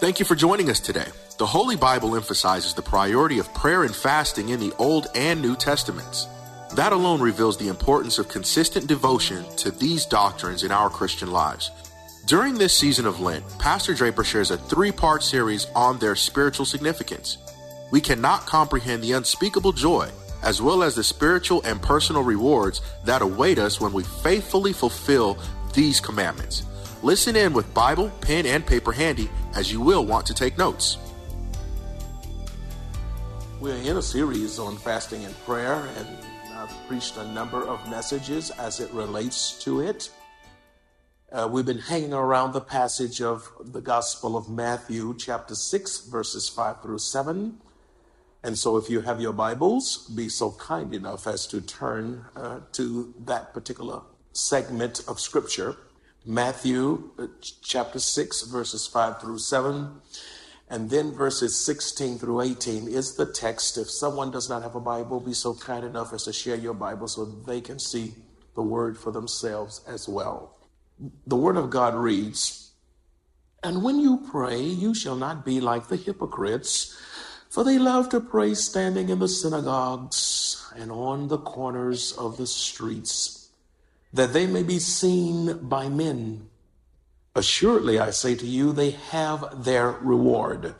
Thank you for joining us today. The Holy Bible emphasizes the priority of prayer and fasting in the Old and New Testaments. That alone reveals the importance of consistent devotion to these doctrines in our Christian lives. During this season of Lent, Pastor Draper shares a three part series on their spiritual significance. We cannot comprehend the unspeakable joy, as well as the spiritual and personal rewards that await us when we faithfully fulfill these commandments. Listen in with Bible, pen, and paper handy, as you will want to take notes. We're in a series on fasting and prayer, and I've preached a number of messages as it relates to it. Uh, we've been hanging around the passage of the Gospel of Matthew, chapter 6, verses 5 through 7. And so, if you have your Bibles, be so kind enough as to turn uh, to that particular segment of Scripture. Matthew uh, chapter 6, verses 5 through 7. And then verses 16 through 18 is the text. If someone does not have a Bible, be so kind enough as to share your Bible so they can see the word for themselves as well. The word of God reads, And when you pray, you shall not be like the hypocrites, for they love to pray standing in the synagogues and on the corners of the streets that they may be seen by men. Assuredly, I say to you, they have their reward.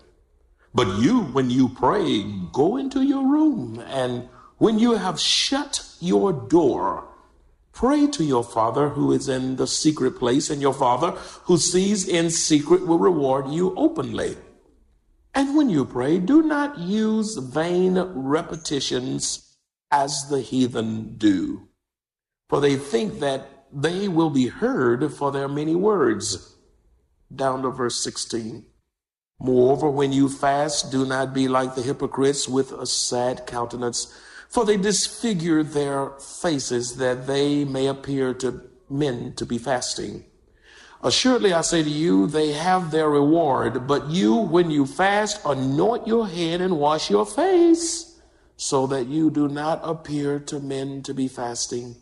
But you, when you pray, go into your room, and when you have shut your door, pray to your Father who is in the secret place, and your Father who sees in secret will reward you openly. And when you pray, do not use vain repetitions as the heathen do for they think that they will be heard for their many words. Down to verse 16. Moreover, when you fast, do not be like the hypocrites with a sad countenance, for they disfigure their faces that they may appear to men to be fasting. Assuredly, I say to you, they have their reward, but you, when you fast, anoint your head and wash your face, so that you do not appear to men to be fasting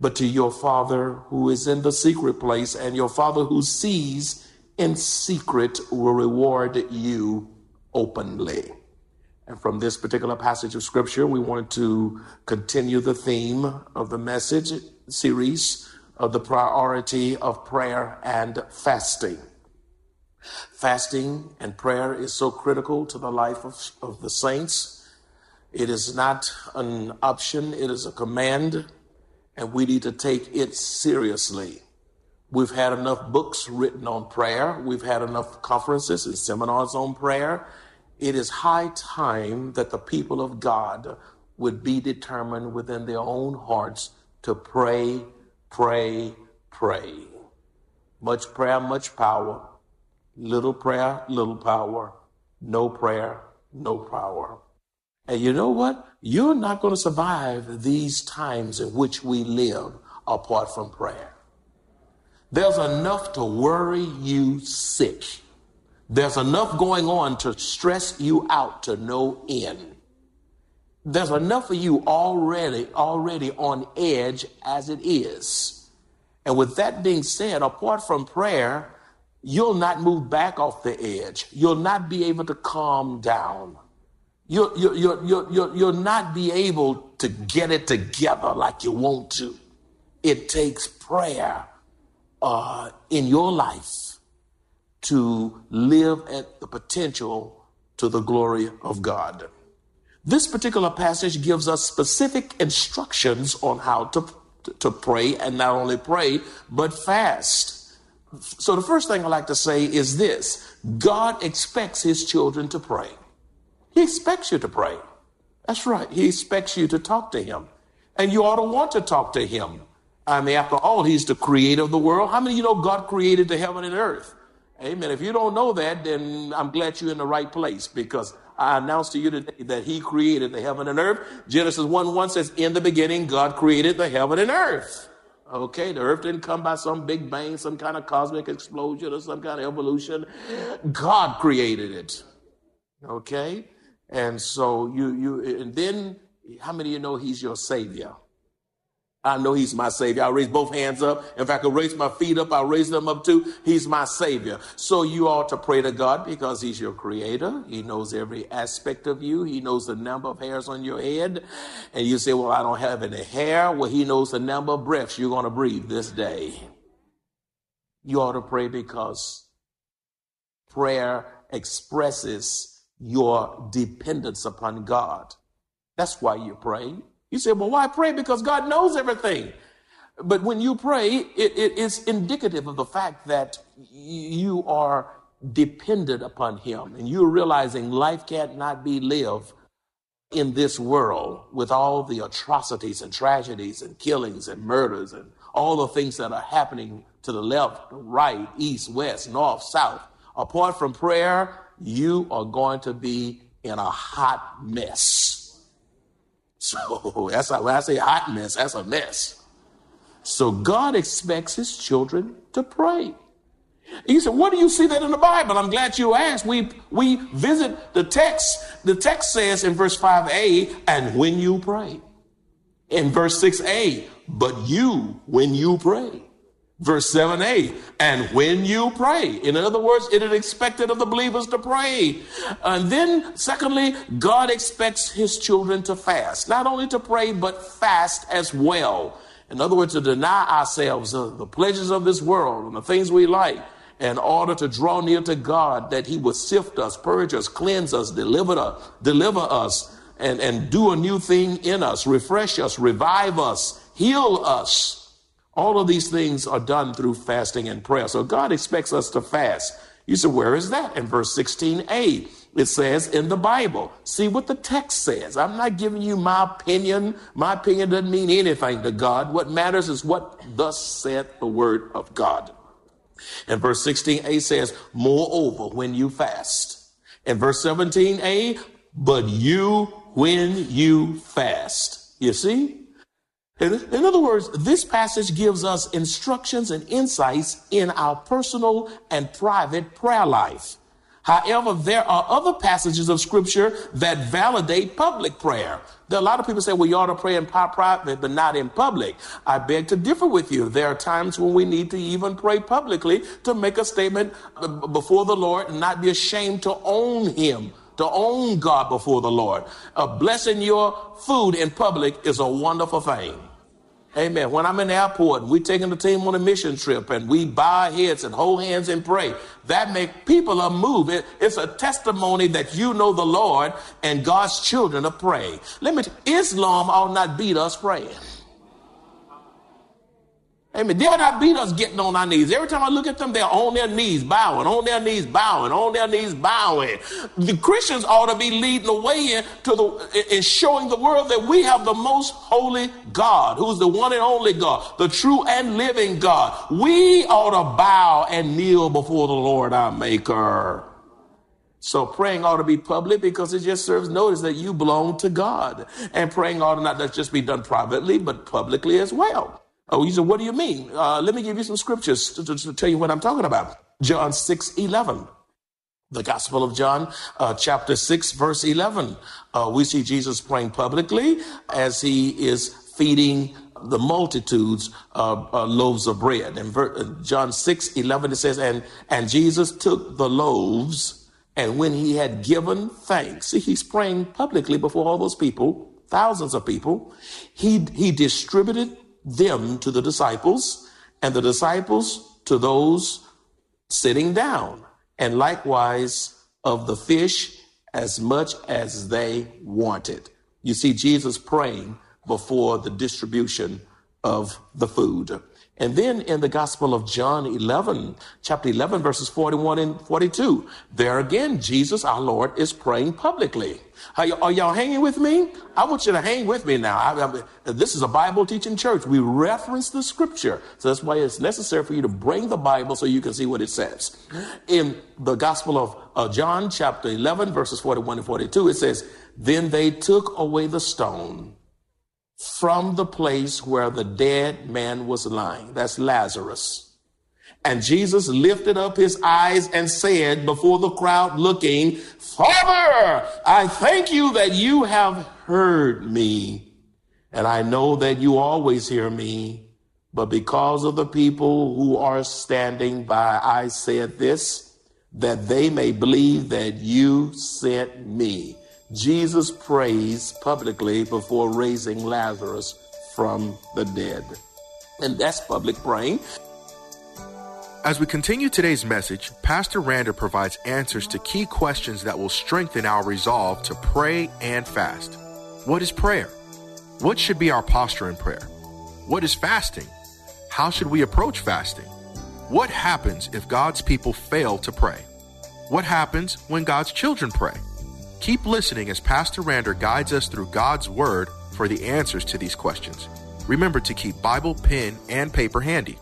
but to your Father who is in the secret place, and your Father who sees in secret will reward you openly. And from this particular passage of Scripture, we want to continue the theme of the message series of the priority of prayer and fasting. Fasting and prayer is so critical to the life of, of the saints. It is not an option, it is a command and we need to take it seriously. We've had enough books written on prayer. We've had enough conferences and seminars on prayer. It is high time that the people of God would be determined within their own hearts to pray, pray, pray. Much prayer, much power. Little prayer, little power. No prayer, no power. And you know what? You're not going to survive these times in which we live apart from prayer. There's enough to worry you sick. There's enough going on to stress you out to no end. There's enough of you already, already on edge as it is. And with that being said, apart from prayer, you'll not move back off the edge. You'll not be able to calm down you you you you you you'll not be able to get it together like you want to. It takes prayer uh, in your life to live at the potential to the glory of God. This particular passage gives us specific instructions on how to, to pray and not only pray, but fast. So the first thing I like to say is this God expects his children to pray. He expects you to pray. That's right. He expects you to talk to him. And you ought to want to talk to him. I mean, after all, he's the creator of the world. How many of you know God created the heaven and earth? Amen. If you don't know that, then I'm glad you're in the right place because I announced to you today that he created the heaven and earth. Genesis 1 1 says, In the beginning, God created the heaven and earth. Okay, the earth didn't come by some big bang, some kind of cosmic explosion or some kind of evolution. God created it. Okay? And so you you and then how many of you know he's your savior? I know he's my savior. I raise both hands up. If I could raise my feet up, I'll raise them up too. He's my savior. So you ought to pray to God because he's your creator. He knows every aspect of you. He knows the number of hairs on your head. And you say, well, I don't have any hair. Well, he knows the number of breaths you're going to breathe this day. You ought to pray because prayer expresses your dependence upon God. That's why you pray. You say, well, why pray? Because God knows everything. But when you pray, it, it is indicative of the fact that you are dependent upon Him and you're realizing life can't not be lived in this world with all the atrocities and tragedies and killings and murders and all the things that are happening to the left, right, east, west, north, south. Apart from prayer, you are going to be in a hot mess. So that's when I say hot mess, that's a mess. So God expects his children to pray. He said, What do you see that in the Bible? I'm glad you asked. We we visit the text. The text says in verse 5a, and when you pray. In verse 6a, but you when you pray. Verse 7a, and when you pray. In other words, it is expected of the believers to pray. And then, secondly, God expects his children to fast. Not only to pray, but fast as well. In other words, to deny ourselves the pleasures of this world and the things we like in order to draw near to God, that he would sift us, purge us, cleanse us, deliver us, deliver us, and, and do a new thing in us, refresh us, revive us, heal us. All of these things are done through fasting and prayer. So God expects us to fast. You say, where is that? In verse 16a, it says in the Bible. See what the text says. I'm not giving you my opinion. My opinion doesn't mean anything to God. What matters is what thus said the word of God. And verse 16a says, moreover, when you fast. In verse 17a, but you when you fast. You see? In other words, this passage gives us instructions and insights in our personal and private prayer life. However, there are other passages of scripture that validate public prayer. There are a lot of people say, well, you ought to pray in private, but not in public. I beg to differ with you. There are times when we need to even pray publicly to make a statement before the Lord and not be ashamed to own Him to own God before the Lord. Uh, blessing your food in public is a wonderful thing. Amen. When I'm in the airport we're taking the team on a mission trip and we bow our heads and hold hands and pray, that make people a move. It, it's a testimony that you know the Lord and God's children are praying. Let me, Islam ought not beat us praying. Amen. They'll not beat us getting on our knees. Every time I look at them, they're on their knees bowing, on their knees bowing, on their knees bowing. The Christians ought to be leading the way in to the in showing the world that we have the most holy God, who's the one and only God, the true and living God. We ought to bow and kneel before the Lord our Maker. So praying ought to be public because it just serves notice that you belong to God. And praying ought to not just be done privately, but publicly as well. Oh, he said, what do you mean? Uh, let me give you some scriptures to, to, to, tell you what I'm talking about. John 6 11. The Gospel of John, uh, chapter 6, verse 11. Uh, we see Jesus praying publicly as he is feeding the multitudes of uh, loaves of bread. In ver- uh, John 6 11, it says, and, and Jesus took the loaves, and when he had given thanks, see, he's praying publicly before all those people, thousands of people, he, he distributed them to the disciples, and the disciples to those sitting down, and likewise of the fish as much as they wanted. You see Jesus praying before the distribution of the food. And then in the Gospel of John 11, chapter 11, verses 41 and 42, there again, Jesus, our Lord, is praying publicly. Are, y- are y'all hanging with me? I want you to hang with me now. I, I, this is a Bible teaching church. We reference the scripture. So that's why it's necessary for you to bring the Bible so you can see what it says. In the Gospel of uh, John, chapter 11, verses 41 and 42, it says, Then they took away the stone from the place where the dead man was lying. That's Lazarus. And Jesus lifted up his eyes and said before the crowd looking, Father, I thank you that you have heard me. And I know that you always hear me. But because of the people who are standing by, I said this, that they may believe that you sent me. Jesus prays publicly before raising Lazarus from the dead. And that's public praying. As we continue today's message, Pastor Rander provides answers to key questions that will strengthen our resolve to pray and fast. What is prayer? What should be our posture in prayer? What is fasting? How should we approach fasting? What happens if God's people fail to pray? What happens when God's children pray? Keep listening as Pastor Rander guides us through God's Word for the answers to these questions. Remember to keep Bible, pen, and paper handy.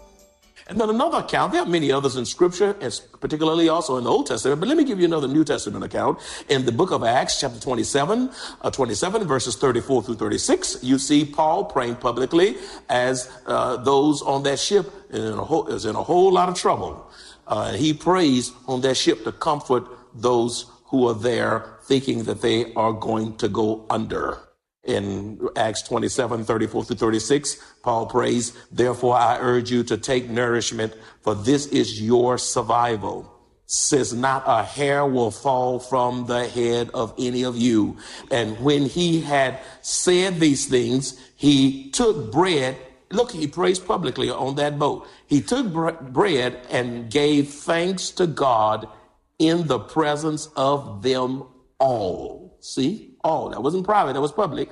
And then another account, there are many others in scripture, and particularly also in the Old Testament, but let me give you another New Testament account. In the book of Acts, chapter 27, uh, 27, verses 34 through 36, you see Paul praying publicly as uh, those on that ship in whole, is in a whole lot of trouble. Uh, he prays on that ship to comfort those who are there thinking that they are going to go under in Acts 27, 34 through 36, Paul prays, Therefore I urge you to take nourishment, for this is your survival. Says not a hair will fall from the head of any of you. And when he had said these things, he took bread. Look, he prays publicly on that boat. He took bread and gave thanks to God in the presence of them all. See? all. That wasn't private, that was public.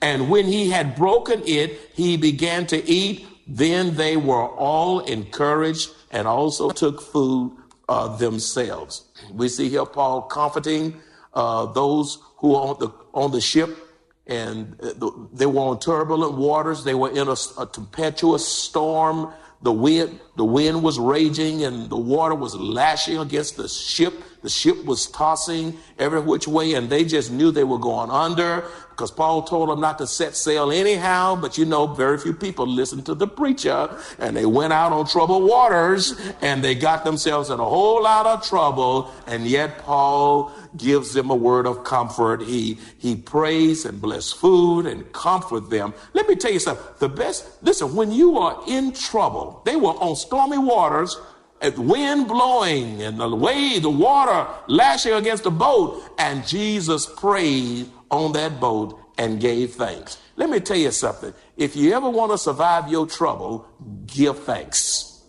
And when he had broken it, he began to eat. Then they were all encouraged and also took food uh, themselves. We see here Paul comforting uh, those who were on the, on the ship and uh, they were on turbulent waters. They were in a, a tempestuous storm. The wind, the wind was raging and the water was lashing against the ship. The ship was tossing every which way and they just knew they were going under because Paul told them not to set sail anyhow. But you know, very few people listened to the preacher and they went out on troubled waters and they got themselves in a whole lot of trouble. And yet Paul gives them a word of comfort. He, he prays and bless food and comfort them. Let me tell you something. The best, listen, when you are in trouble, they were on stormy waters wind blowing and the wave, the water lashing against the boat. And Jesus prayed on that boat and gave thanks. Let me tell you something. If you ever want to survive your trouble, give thanks.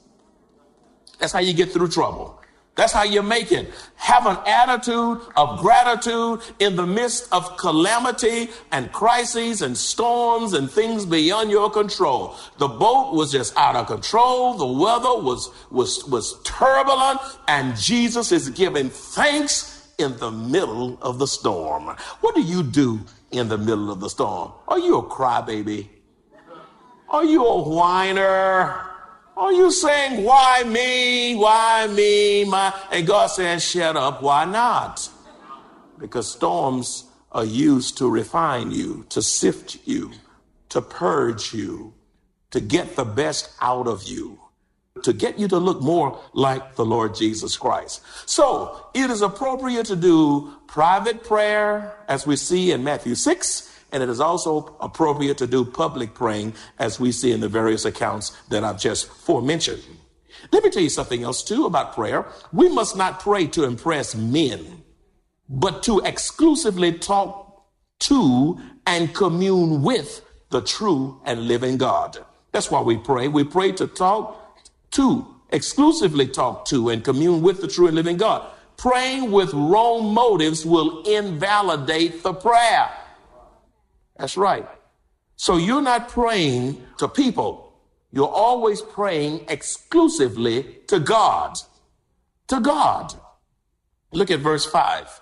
That's how you get through trouble. That's how you make it. Have an attitude of gratitude in the midst of calamity and crises and storms and things beyond your control. The boat was just out of control. The weather was, was, was turbulent and Jesus is giving thanks in the middle of the storm. What do you do in the middle of the storm? Are you a crybaby? Are you a whiner? Are you saying, why me? Why me? My, and God says, shut up. Why not? Because storms are used to refine you, to sift you, to purge you, to get the best out of you to get you to look more like the Lord Jesus Christ. So it is appropriate to do private prayer as we see in Matthew 6, and it is also appropriate to do public praying as we see in the various accounts that I've just forementioned. Let me tell you something else too about prayer. We must not pray to impress men, but to exclusively talk to and commune with the true and living God. That's why we pray. We pray to talk to, exclusively talk to and commune with the true and living God. Praying with wrong motives will invalidate the prayer. That's right. So you're not praying to people. You're always praying exclusively to God. To God. Look at verse 5.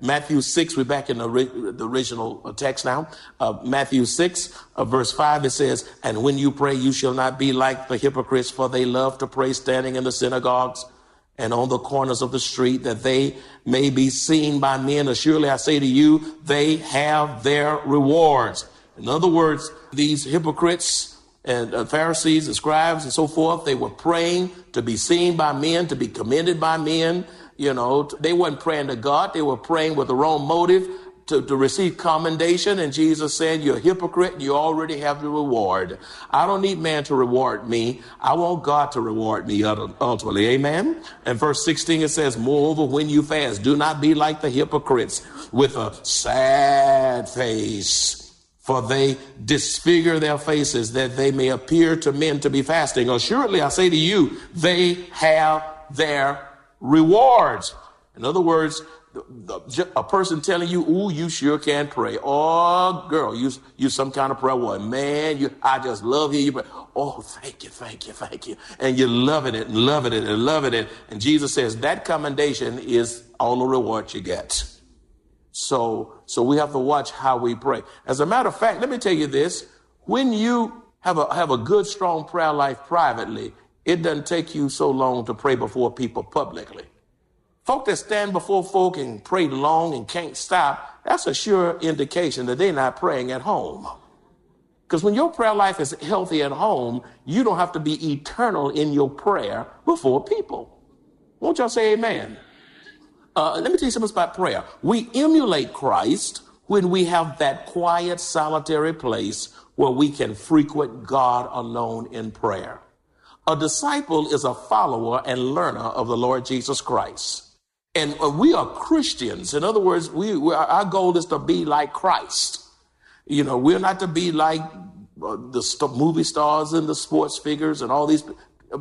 Matthew 6, we're back in the, the original text now. Uh, Matthew 6, uh, verse 5, it says, And when you pray, you shall not be like the hypocrites, for they love to pray standing in the synagogues and on the corners of the street, that they may be seen by men. Surely I say to you, they have their rewards. In other words, these hypocrites and uh, Pharisees and scribes and so forth, they were praying to be seen by men, to be commended by men. You know, they weren't praying to God. They were praying with the wrong motive to, to receive commendation. And Jesus said, you're a hypocrite. You already have the reward. I don't need man to reward me. I want God to reward me ultimately. Amen. And verse 16, it says, moreover, when you fast, do not be like the hypocrites with a sad face for they disfigure their faces that they may appear to men to be fasting. Assuredly, I say to you, they have their rewards. In other words, a person telling you, "Ooh, you sure can pray." Oh, girl, you you some kind of prayer warrior. Man, you I just love hearing you pray. Oh, thank you, thank you, thank you, and you're loving it and loving it and loving it. And Jesus says that commendation is all the reward you get. So, so we have to watch how we pray. As a matter of fact, let me tell you this: when you have a have a good, strong prayer life privately, it doesn't take you so long to pray before people publicly. Folk that stand before folk and pray long and can't stop, that's a sure indication that they're not praying at home. Because when your prayer life is healthy at home, you don't have to be eternal in your prayer before people. Won't y'all say amen? Uh, let me tell you something about prayer. We emulate Christ when we have that quiet, solitary place where we can frequent God alone in prayer. A disciple is a follower and learner of the Lord Jesus Christ. And uh, we are Christians. In other words, we, we our goal is to be like Christ. You know, we're not to be like uh, the movie stars and the sports figures and all these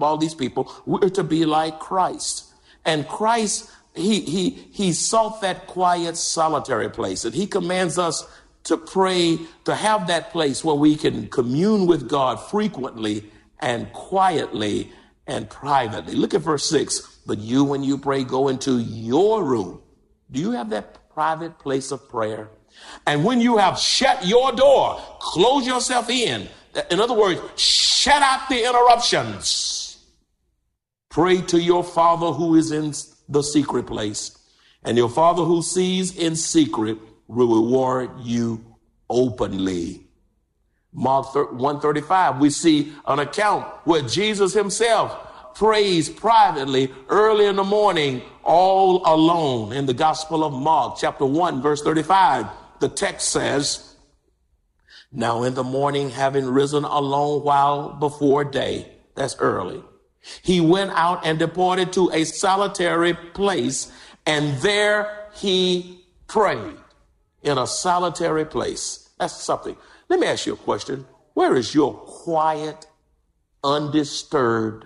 all these people. We're to be like Christ. And Christ, he he he sought that quiet, solitary place, and he commands us to pray, to have that place where we can commune with God frequently and quietly and privately. Look at verse 6. But you, when you pray, go into your room. Do you have that private place of prayer? And when you have shut your door, close yourself in. In other words, shut out the interruptions. Pray to your Father who is in the secret place. And your Father who sees in secret will reward you openly. Mark 135, we see an account where Jesus himself prays privately early in the morning, all alone. In the Gospel of Mark, chapter 1, verse 35, the text says, Now in the morning, having risen a long while before day, that's early, he went out and departed to a solitary place, and there he prayed in a solitary place. That's something. Let me ask you a question. Where is your quiet, undisturbed,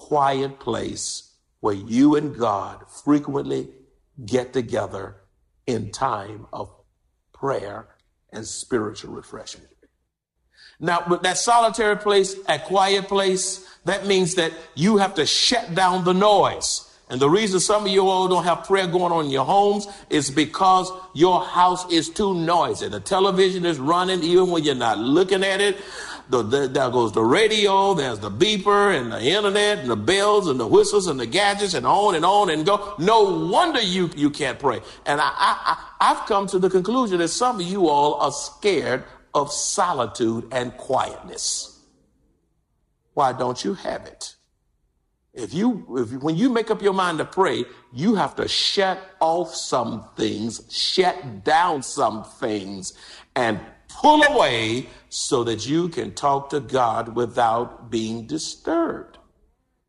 quiet place where you and God frequently get together in time of prayer and spiritual refreshment? Now, but that solitary place, that quiet place, that means that you have to shut down the noise. And the reason some of you all don't have prayer going on in your homes is because your house is too noisy. The television is running even when you're not looking at it. The, the, there goes the radio, there's the beeper and the internet and the bells and the whistles and the gadgets and on and on and go. No wonder you, you can't pray. And I, I, I, I've come to the conclusion that some of you all are scared of solitude and quietness. Why don't you have it? If you, if, when you make up your mind to pray, you have to shut off some things, shut down some things, and pull away so that you can talk to God without being disturbed.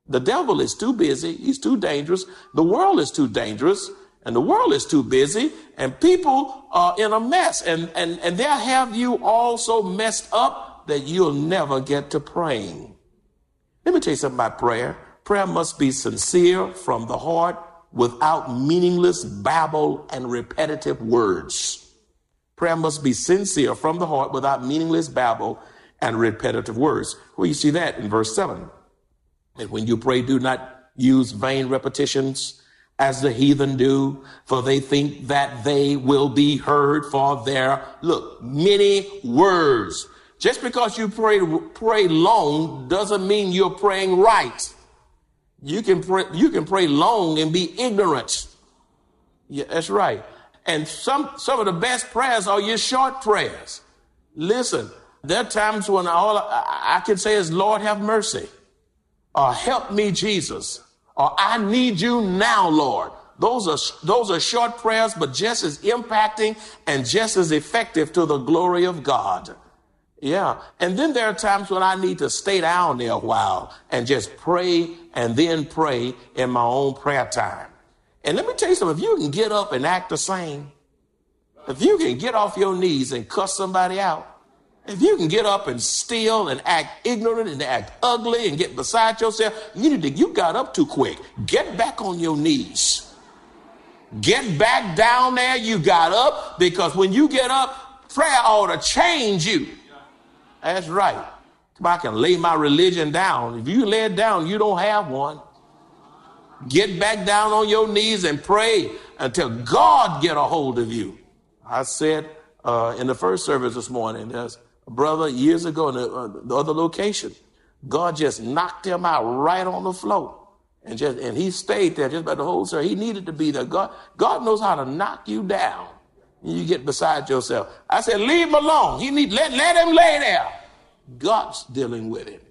The devil is too busy. He's too dangerous. The world is too dangerous and the world is too busy and people are in a mess and, and, and they'll have you all so messed up that you'll never get to praying. Let me tell you something about prayer. Prayer must be sincere from the heart without meaningless babble and repetitive words. Prayer must be sincere from the heart without meaningless babble and repetitive words. Well, you see that in verse 7. And when you pray, do not use vain repetitions as the heathen do, for they think that they will be heard for their, look, many words. Just because you pray, pray long doesn't mean you're praying right. You can pray, you can pray long and be ignorant. Yeah, that's right. And some, some of the best prayers are your short prayers. Listen, there are times when all I, can say is, Lord, have mercy. Or help me, Jesus. Or I need you now, Lord. Those are, those are short prayers, but just as impacting and just as effective to the glory of God. Yeah. And then there are times when I need to stay down there a while and just pray and then pray in my own prayer time. And let me tell you something, if you can get up and act the same, if you can get off your knees and cuss somebody out, if you can get up and steal and act ignorant and act ugly and get beside yourself, you need to, you got up too quick. Get back on your knees. Get back down there. You got up because when you get up, prayer ought to change you. That's right. I can lay my religion down, if you lay it down, you don't have one. Get back down on your knees and pray until God get a hold of you. I said uh, in the first service this morning, there's a brother years ago in the, uh, the other location. God just knocked him out right on the floor. And just and he stayed there just about the whole service. He needed to be there. God, God knows how to knock you down you get beside yourself. I said, leave him alone. He need let, let him lay there. God's dealing with him.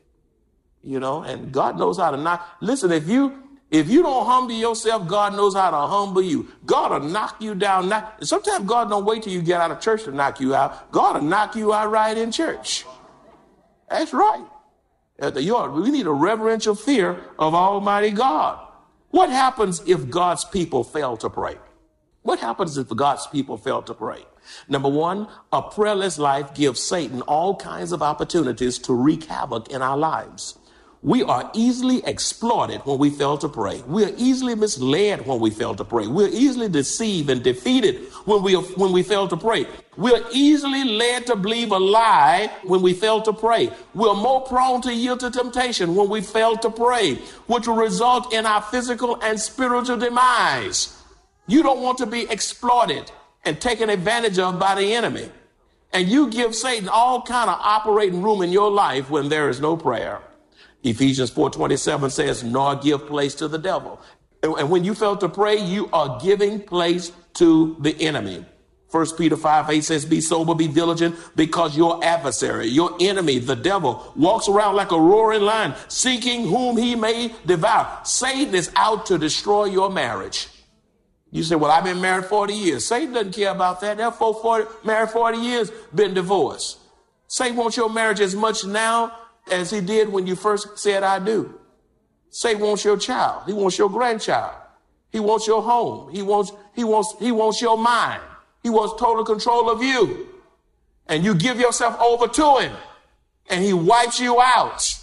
You know, and God knows how to knock. Listen, if you if you don't humble yourself, God knows how to humble you. God will knock you down. Sometimes God don't wait till you get out of church to knock you out. God will knock you out right in church. That's right. At the yard, We need a reverential fear of Almighty God. What happens if God's people fail to pray? What happens if God's people fail to pray? Number one, a prayerless life gives Satan all kinds of opportunities to wreak havoc in our lives. We are easily exploited when we fail to pray. We are easily misled when we fail to pray. We're easily deceived and defeated when we, when we fail to pray. We're easily led to believe a lie when we fail to pray. We're more prone to yield to temptation when we fail to pray, which will result in our physical and spiritual demise. You don't want to be exploited and taken advantage of by the enemy. And you give Satan all kind of operating room in your life when there is no prayer. Ephesians 4:27 says, "Nor give place to the devil." And when you fail to pray, you are giving place to the enemy. 1 Peter 5 8 says, Be sober, be diligent, because your adversary, your enemy, the devil, walks around like a roaring lion, seeking whom he may devour. Satan is out to destroy your marriage. You say, well, I've been married 40 years. Satan doesn't care about that. They're 40, married 40 years, been divorced. Satan wants your marriage as much now as he did when you first said, I do. Satan wants your child. He wants your grandchild. He wants your home. He wants, he wants, he wants your mind. He wants total control of you. And you give yourself over to him and he wipes you out.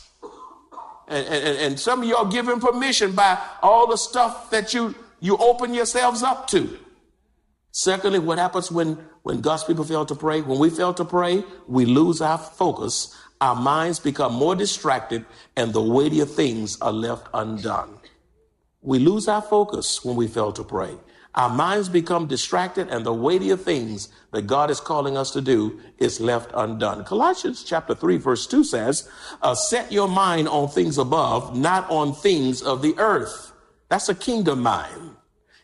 And, and, and some of y'all give him permission by all the stuff that you you open yourselves up to. Secondly, what happens when, when God's people fail to pray? When we fail to pray, we lose our focus, our minds become more distracted, and the weightier things are left undone. We lose our focus when we fail to pray. Our minds become distracted, and the weightier things that God is calling us to do is left undone. Colossians chapter 3, verse 2 says, uh, Set your mind on things above, not on things of the earth. That's a kingdom mind.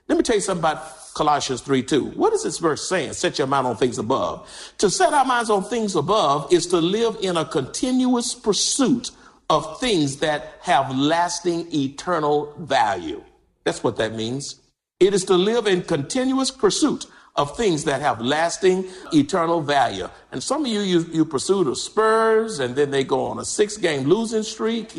Let me tell you something about Colossians 3 2. What is this verse saying? Set your mind on things above. To set our minds on things above is to live in a continuous pursuit of things that have lasting eternal value. That's what that means. It is to live in continuous pursuit of things that have lasting eternal value. And some of you, you, you pursue the Spurs and then they go on a six game losing streak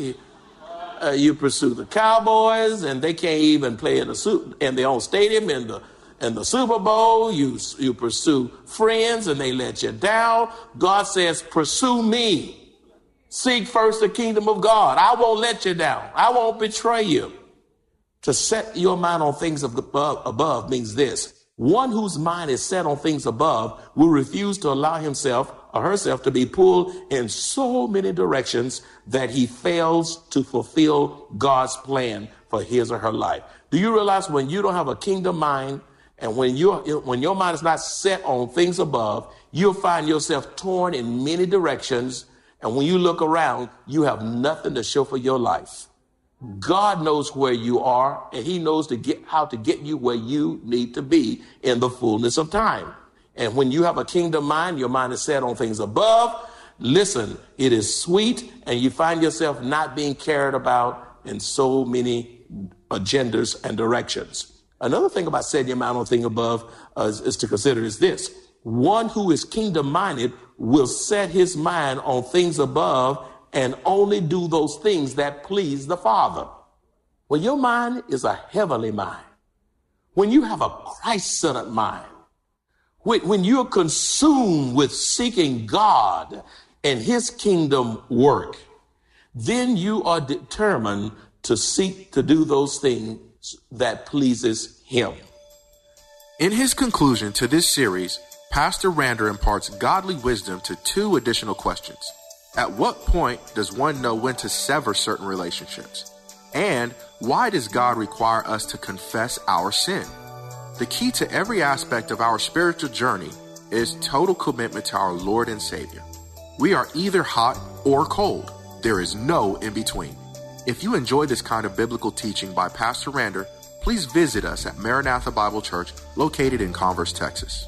uh, you pursue the Cowboys, and they can't even play in the suit in their own stadium in the in the Super Bowl. You you pursue friends, and they let you down. God says, "Pursue me. Seek first the kingdom of God. I won't let you down. I won't betray you." To set your mind on things above, above means this: one whose mind is set on things above will refuse to allow himself or herself to be pulled in so many directions that he fails to fulfill God's plan for his or her life. Do you realize when you don't have a kingdom mind and when you when your mind is not set on things above, you'll find yourself torn in many directions and when you look around, you have nothing to show for your life. God knows where you are and he knows to get how to get you where you need to be in the fullness of time. And when you have a kingdom mind, your mind is set on things above. Listen, it is sweet and you find yourself not being cared about in so many agendas and directions. Another thing about setting your mind on thing above uh, is, is to consider is this. One who is kingdom minded will set his mind on things above and only do those things that please the Father. When your mind is a heavenly mind, when you have a Christ centered mind, when you're consumed with seeking God and his kingdom work, then you are determined to seek to do those things that pleases him. In his conclusion to this series, Pastor Rander imparts godly wisdom to two additional questions. At what point does one know when to sever certain relationships? And why does God require us to confess our sin? The key to every aspect of our spiritual journey is total commitment to our Lord and Savior. We are either hot or cold. There is no in between. If you enjoy this kind of biblical teaching by Pastor Rander, please visit us at Maranatha Bible Church located in Converse, Texas.